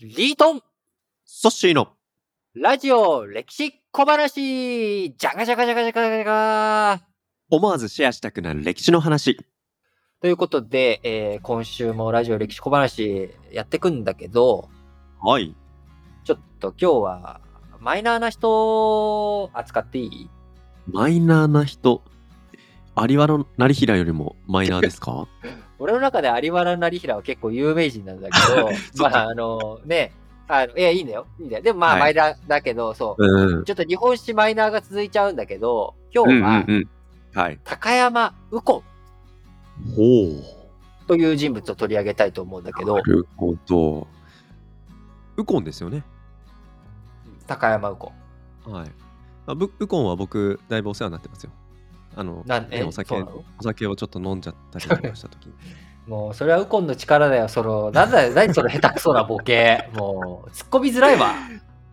リートンソッシーのラジオ歴史小話じゃがじゃがじゃがじゃがじゃが思わずシェアしたくなる歴史の話。ということで、えー今週もラジオ歴史小話やってくんだけど、はい。ちょっと今日はマイナーな人を扱っていい？マイナーな人。有原成平よりもマイナーですか？俺の中で有原成平は結構有名人なんだけど、まああのね、あのいや、いいんだよ。いいんだよ。でもまあ、はいマイナーだけど、そう。うん。ちょっと日本史マイナーが続いちゃうんだけど、今うん日はうんうん。はい。高山右近ほう。という人物を取り上げたいと思うんだけどな、るほど。ウコンですよね。高山右近。はい。あぶウコンは僕、だいぶお世話になってますよ。あの、ねお酒お酒をちょっと飲んじゃったりとかした時に。もう、それは右近の力だよ、その、なんだよ、何その下手くそなボケ。もう、突っ込みづらいわ。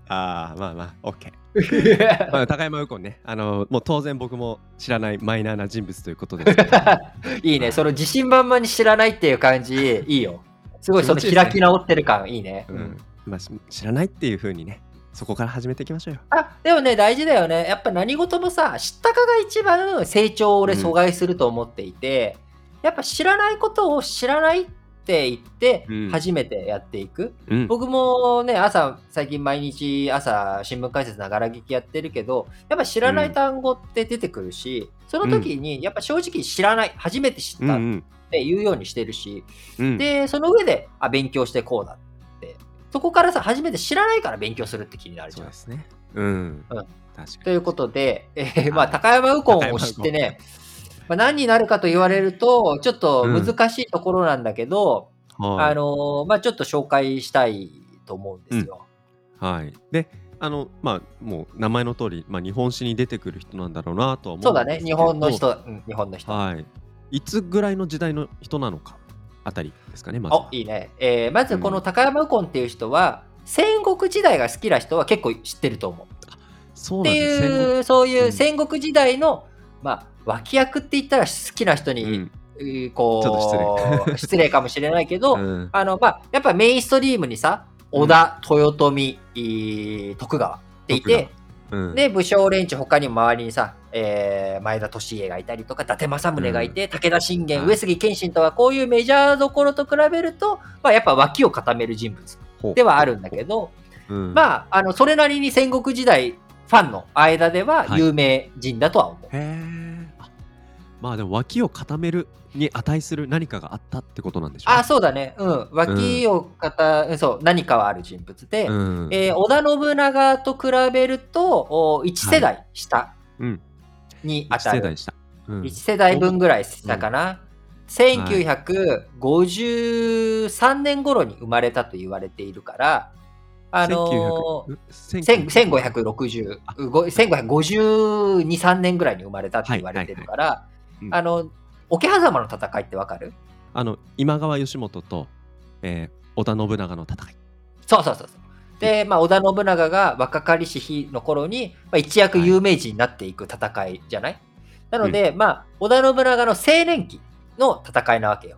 ああ、まあまあ、OK。まあ、高山ウコンね。あの、もう当然僕も知らないマイナーな人物ということですけど。いいね、その自信満々に知らないっていう感じ、いいよ。すごいその開き直ってる感、いいね。うん。まあ、し知らないっていう風にね、そこから始めていきましょうよ。あ、でもね、大事だよね。やっぱ何事もさ、知ったかが一番成長を俺阻害すると思っていて、やっぱ知らないことを知らないって言ってうん、初めてやっていく。うん。僕もね、朝、最近毎日朝、新聞解説ながら聞きやってるけど、やっぱ知らない単語って出てくるし、その時に、やっぱ正直知らない、初めて知ったっうんうんて言うようにしてるし、うん、で、その上で、あ、勉強してこうだって。そこからさ、初めて知らないから勉強するって気になるじゃんそうで。すね。うん。うん確かということで、えーまあ、はい高山右近を知ってね、まあ、何になるかと言われると、ちょっと難しいところなんだけど、に。はい。あのーまあ、ちょっと紹介したいと思うんですよ。はい。で、あの、まあ、もう名前の通り、まあ、日本史に出てくる人なんだろうなとは思そうだね、うんですけど日本の。人、うん、日本の人。はい。いつぐらいの時代の人なのか、あたりですかね、まずいいね。えーまずこの高山右近っていう人は、戦国時代が好きな人は結構知ってると思う。ってそうなんです戦いう、そういううん。戦国時代の、まあ、脇役って言ったら好きな人に、国うん。えーこう、失礼。かもしれないけど、うん。あの、まあ、やっぱメインストリームにさ、織田、豊臣、えー徳川っていて、うん、で、武将連中他にも周りにさ、えー前田利家がいたりとか、伊達政宗がいて、武田信玄、はい上杉謙信とはこういうメジャーどころと比べると、まあ、やっぱ脇を固める人物ではあるんだけど、うん、まあ、あの、それなりに戦国時代ファンの間でははい。有名人だとは思う。へえ。あまあでも脇を固めるに値する何かがあったってことなんでしょうね。あ、そうだね。うん。脇を固、そう、何かはある人物で、うん。えー織田信長と比べると、お1世代下うんに当たる。一世代した。うん1世代分ぐらい下かな。1953年頃に生まれたと言われているから、あのー、1900 1560、ご1552、3年ぐらいに生まれたって言われてるから、あの、桶狭間の戦いってわかる？あの今川義元と、えー織田信長の戦い。そうそうそうそう。で、まあ、織田信長が若かりし日の頃に、まあ、一躍有名人になっていく戦いじゃない、なので、まあ、織田信長の青年期の戦いなわけよ。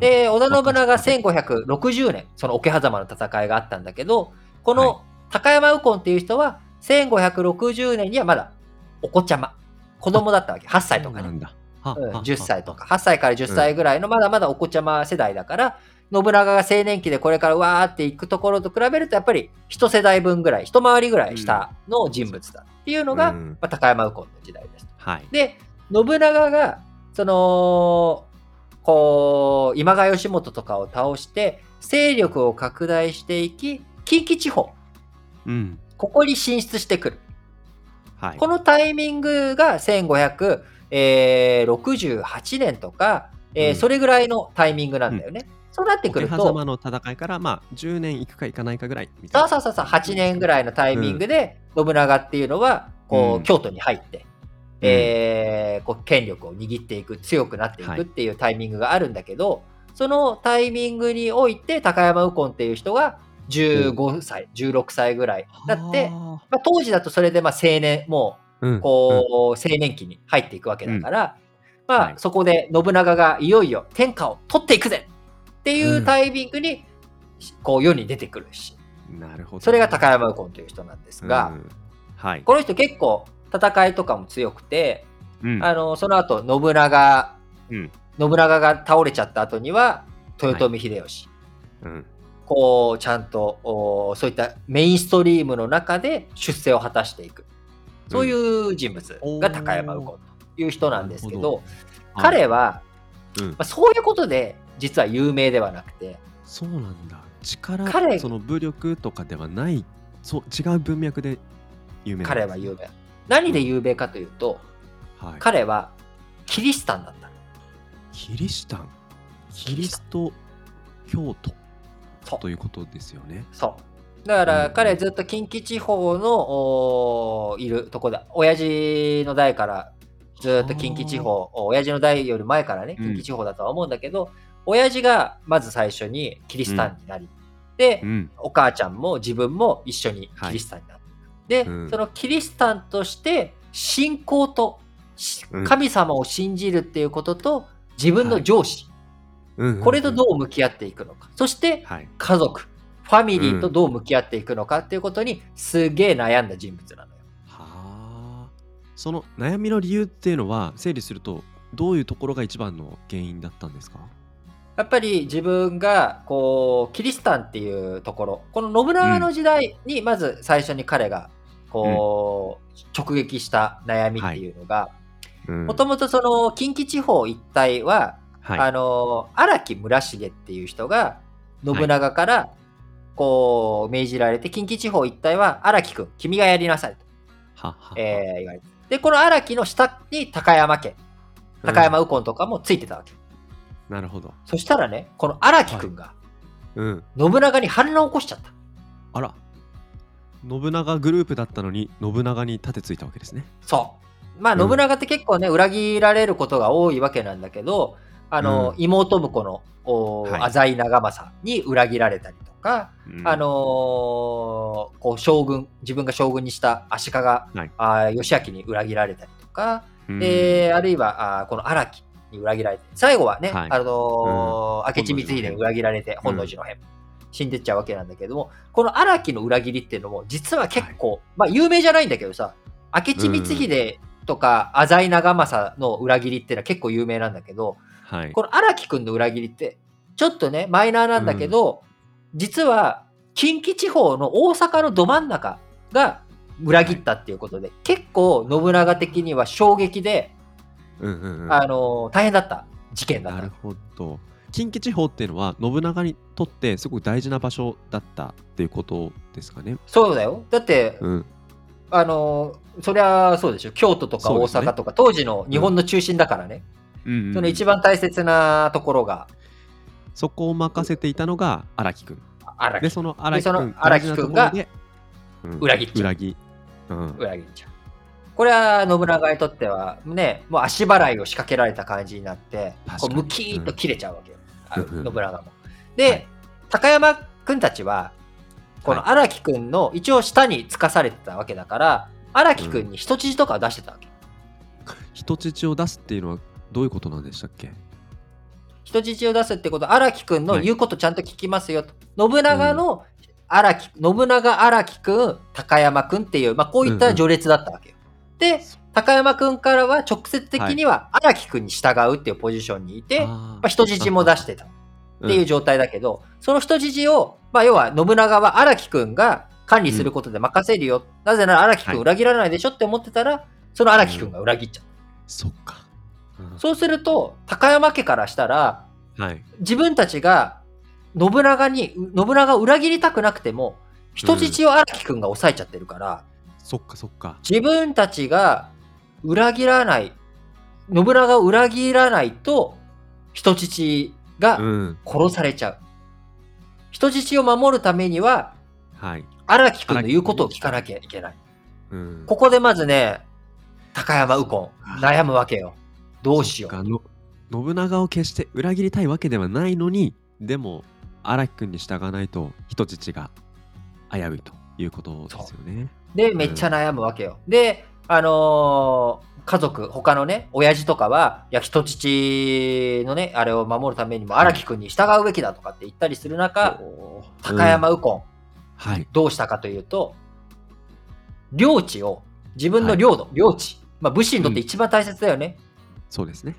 で、織田信長が若い1560年、その桶狭間の戦いがあったんだけど、こはい。の高山右近っていう人は、1560年にはまだお子ちゃま、子供だったわけ。8歳とかね。そうなんだ。はうんは10歳とはか、8歳から10歳ぐらいのまだまだお子ちゃま世代だから、信長が青年期でこれからわーっていくところと比べると、やっぱり一世代分ぐらい、一回りぐらい下の人物だっていうのが、うんまあ、高山右近の時代です。はい。で、信長が、その、こう、今川義元とかを倒して、勢力を拡大していき、近畿地方、うん。ここに進出してくる。はい。このタイミングが1568年とか、えーうんそれぐらいのタイミングなんだよね。そうなってくると、桶狭間の戦いから、まあ、10年いくかいかないかぐらいみたいな。そうそうそうそう、8年ぐらいのタイミングで、信長っていうのは、こう、うん。京都に入って、えーこう権力を握っていく、強くなっていはい。くっていうタイミングがあるんだけど、そのタイミングにおいて、高山右近っていう人が15歳、16歳ぐらいだって、はまあ、当時だとそれでまあ青年、もあ、うん。う、こう、青年期に入っていくわけだから、まあ、はい。そこで信長がいよいよ天下を取っていくぜっていうタイミングに、こう世に出てくるし、なるほど。それが高山右近という人なんですが、うん。はい。この人結構戦いとかも強くて、うん。あのその後信長、うん。信長が倒れちゃった後には豊臣秀吉、うん。こうちゃんとおそういったメインストリームの中で出世を果たしていく。そういう人物が高山右近という人なんですけど、なるほ彼は、うん。まあ、そういうことで実は有名ではなくて。そうなんだ。力、彼その武力とかではない、そう違う文脈で有名で彼は有名。何で有名かというとはい。彼はキリシタンだったの。キリシタン、キリスト教徒ということですよね。そう。だかうん。ら彼ずっと近畿地方のいるとこで、親父の代からずっと近畿地方、親父の代より前からね、うん。近畿地方だとは思うんだけど、親父がまず最初にキリシタンになり、でう、ん。お母ちゃんも自分も一緒にキリシタンになる。で、うんそのキリシタンとして信仰と神様を信じるっていうことと自分の上司、うんこれとどうう向き合っていくのか。そしてんはい。家族、ファミリーとどう向き合っていくのかっていうことにすげえ悩んだ人物なのよ。はあ。その悩みの理由っていうのは整理するとどういうところが一番の原因だったんですか？やっぱり自分がこうキリシタンっていうところこの信長の時代にまず最初に彼がこう、直撃した悩みっていうのがうん。もともとその近畿地方一帯は、はい。あの荒木村重っていう人が信長からこう命じられて近畿地方一帯は荒木君君がやりなさいと、ははえー言われて。でこの荒木の下に高山家高山右近とかもついてたわけ、なるほど。そしたらねこの荒木君がうん。信長に反乱を起こしちゃった。あら。信長グループだったのに信長に盾ついたわけですね。そう。まあうん。信長って結構ね裏切られることが多いわけなんだけどあの、うん。妹婿のおはい。浅井長政に裏切られたりとか、うん。あのーこう将軍自分が将軍にした足利、はい。あー義明に裏切られたりとか、うん。であるいはあーこの荒木に裏切られて。最後はね、はい。あのー明智光秀に裏切られて本能寺の変、死んでっちゃうわけなんだけどもこの荒木の裏切りっていうのも実は結構、まあ有名じゃないんだけどさ明智光秀とか浅井長政の裏切りっていうのは結構有名なんだけど、はい。この荒木くんの裏切りって、ちょっとね、マイナーなんだけど、実は近畿地方の大阪のど真ん中が裏切ったっていうことで、結構信長的には衝撃で、うんうんうん。あの大変だった事件だったなる。ほど。近畿地方っていうのは信長にとってすごく大事な場所だったっていうことですかね。そうだよ。だって、うん。あのそりゃそうでしょ。京都とか大阪とか、当時の日本の中心だからね。うんうんその一番大切なところがそこを任せていたのが荒木くん。で。その荒木そのくん、荒木くんが裏切っちゃう裏切。うん。裏切っちゃう。これは信長にとってはね、もう足払いを仕掛けられた感じになって、こうムキーッと切れちゃうわけよ、あうん。信長も。で、はい。高山君たちは、この荒木君の一応下につかされてたわけだから、荒木君に人質とかを出してたわけ。人質を出すっていうのはどういうことなんでしたっけ？人質を出すってことは荒木君のはい。言うことちゃんと聞きますよと。信長の荒木、信長荒木君、高山君っていう、まあ、こういった序列だったわけよ。で、高山君からは直接的には荒木君に従うっていうポジションにいて、あーまあ、人質も出してたっうんていう状態だけど、その人質を、まあ、要は信長は荒木君が管理することで任せるよ。なぜなら荒木君裏切らないでしょって思ってたら、その荒木君が裏切っちゃう。そっか。うんそうすると、高山家からしたら、はい。自分たちが信長に、信長を裏切りたくなくても、人質を荒木君が抑えちゃってるから、そっかそっか。自分たちが裏切らない、信長を裏切らないと、人質がうん。殺されちゃう。人質を守るためには、はい。荒木君の言うことを聞かなきゃいけない。うん。ここでまずね、高山右近、悩むわけよ。どうしよう。信長を決して裏切りたいわけではないのに、でも荒木くんに従わないと人質が危ういということですよね。で、めっちゃ悩むわけよ。で、あのー家族、他のね、親父とかは、いや、人質のね、あれを守るためにも荒木君に従うべきだとかって言ったりする中、高山右近、はい。どうしたかというと、領地を、自分の領土、領地、まあ、武士にとって一番大切だよね。そうですね。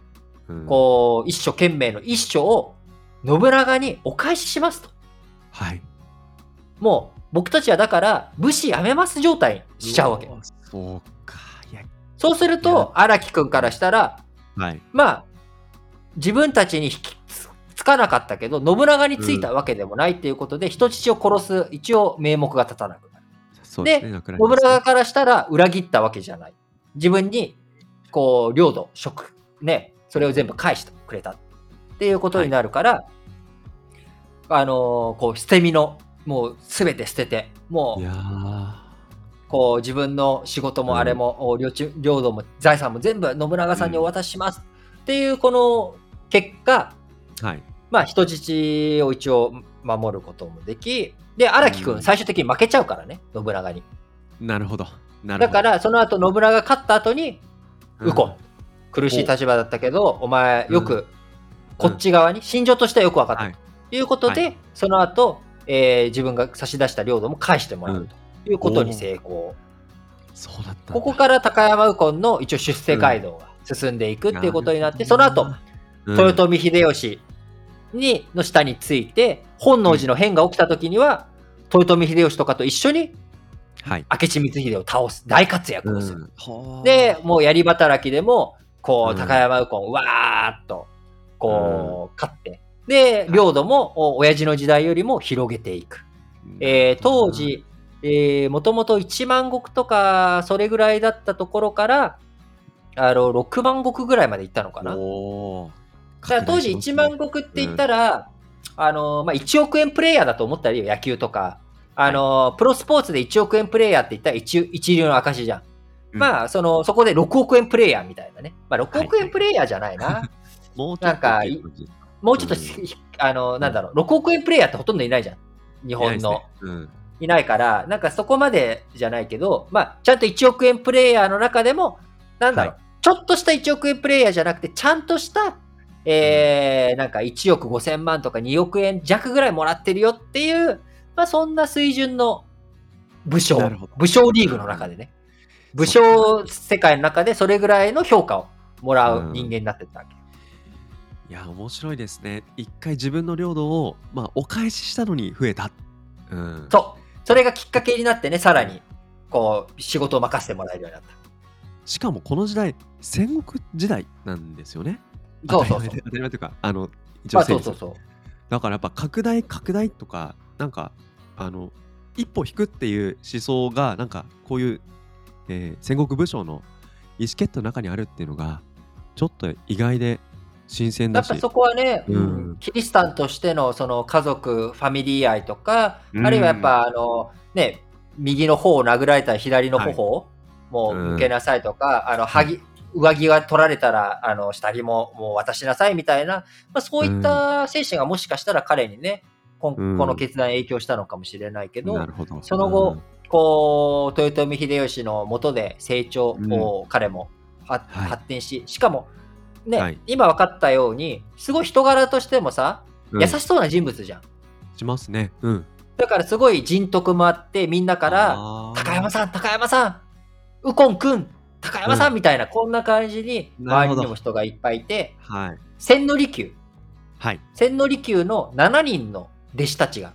うんこう、一所懸命の一所を信長にお返ししますと。はい。もう、僕たちはだから、武士やめます状態にしちゃうわけ。そうか。そうすると、荒木くんからしたら、はい。まあ、自分たちに引きつつかなかったけど、信長についたわけでもないっていうことで、人質を殺す、一応名目が立たなくなる。ですね。信長からしたら裏切ったわけじゃない。自分に、こう、領土、職、ね、それを全部返してくれたっていうことになるから、あのーこう、捨て身の、もうすべて捨てて、も、いうこう、自分の仕事もあれも、お領地領土も財産も全部信長さんにお渡ししますっていう、この結果、はい。まあ、人質を一応守ることもでき、で、荒木くうん。ん、最終的に負けちゃうからね、信長に。なるほど。なるほど。だから、その後、信長が勝った後に、うん。ウコン、苦しい立場だったけど、お。前、よく、こっち側に、心情としてはよく分かった。はい。ということで、はその後、えー自分が差し出した領土も返してもらうということに成功。そうだった。ここから高山右近の一応出世街道が進んでいくっていうことになって、その後、、うん豊臣秀吉にの下について、本能寺の変が起きた時には、豊臣秀吉とかと一緒にはい。明智光秀を倒す、大活躍をする。うんはあで、もうやり働きでも、こう、うん高山右近、わーっと、こう、勝って、で、領土も、お親父の時代よりも広げていく。えー当時、えー、もともと1万石とか、それぐらいだったところから、あの、6万石ぐらいまで行ったのかな。だ当時1万石って言ったら、あの、まあ、1億円プレイヤーだと思ったらいいよ、野球とか。あの、プロスポーツで1億円プレイヤーって言ったら一一流の証じゃん。うんまあ、その、そこで6億円プレイヤーみたいなね。まあ、6億円プレイヤーじゃないな。もうちょっとなんかもうちょっとうん。ひ、あの、なんだろう、6億円プレイヤーってほとんどいないじゃん。日本の。いないですね。うん。いないから、なんかそこまでじゃないけど、まあ、ちゃんと1億円プレイヤーの中でも、なんだろう、はちょっとした1億円プレイヤーじゃなくて、ちゃんとした、えー、なんか1億5千万とか2億円弱ぐらいもらってるよっていう、まあそんな水準の武将。武将リーグの中でね、武将世界の中でそれぐらいの評価をもらう人間になってたわけ。いや、面白いですね。一回自分の領土を、まあ、お返ししたのに増えた。うん。そう。それがきっかけになってね、さらに、こう、仕事を任せてもらえるようになった。しかもこの時代、戦国時代なんですよね。そうそうそう当たり前というか、あの、一まあ応そうそうそう。だからやっぱ拡大拡大とかなんかあの一歩引くっていう思想がなんかこういう、えー戦国武将の意思決定の中にあるっていうのがちょっと意外で新鮮だし。やっぱそこはね、うん。うんキリシタンとしてのその家族、ファミリー愛とか、うん。あるいはやっぱあの、ね、右の方を殴られたら左の頬をもう向けなさいとか、あの、はぎ、上着が取られたら、あの、下着ももう渡しなさいみたいな、まあ、そういった精神がもしかしたら彼にね、この決断に影響したのかもしれないけど、ど。その後、こう、豊臣秀吉の下で成長を彼もははい。発展し、しかも、ね、はい。今分かったように、すごい人柄としてもさ、うん。優しそうな人物じゃん。しますね。うん。だからすごい人徳もあって、みんなから、高山さん、高山さん、右近くん、高山さんみたいな、こんな感じに、周りにも人がいっぱいいて、はい。千利休、はい。千利休の7人の弟子たちが、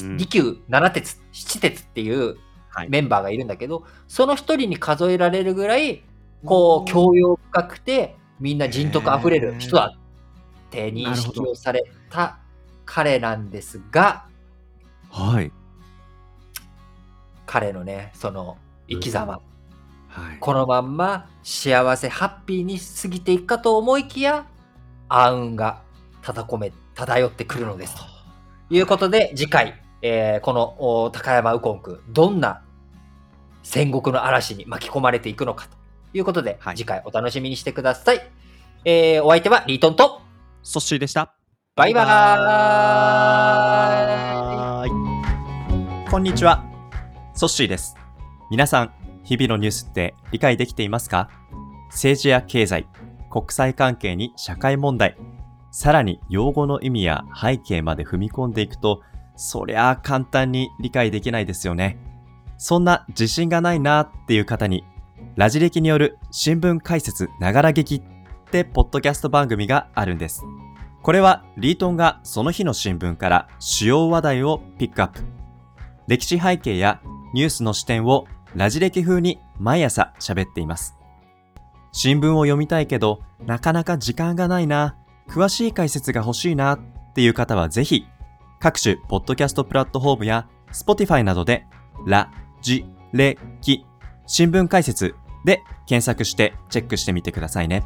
うん。利休七鉄、七鉄っていうはい。メンバーがいるんだけど、その一人に数えられるぐらい、こう、教養深くて、みんな人徳あふれる人だって認識をされた彼なんですが、はい。彼のね、その生き様、はい。このまんま幸せ、ハッピーに過ぎていくかと思いきや、暗雲がただこめ、漂ってくるのです。ということで、次回、えーこのお高山右近君、どんな戦国の嵐に巻き込まれていくのかということで、はい次回お楽しみにしてください。えーお相手はリートンと、ソッシーでしたバイバーイーい。こんにちは。ソッシーです。皆さん、日々のニュースって理解できていますか？政治や経済、国際関係に社会問題、さらに用語の意味や背景まで踏み込んでいくと、そりゃあ簡単に理解できないですよね。そんな自信がないなっていう方に、ラジ歴による新聞解説ながら劇ってポッドキャスト番組があるんです。これはリートンがその日の新聞から主要話題をピックアップ。歴史背景やニュースの視点をラジ歴風に毎朝喋っています。新聞を読みたいけど、なかなか時間がないな、詳しい解説が欲しいなっていう方はぜひ、各種ポッドキャストプラットフォームや Spotify などで、ラ、ジ、レ、キ、新聞解説で検索してチェックしてみてくださいね。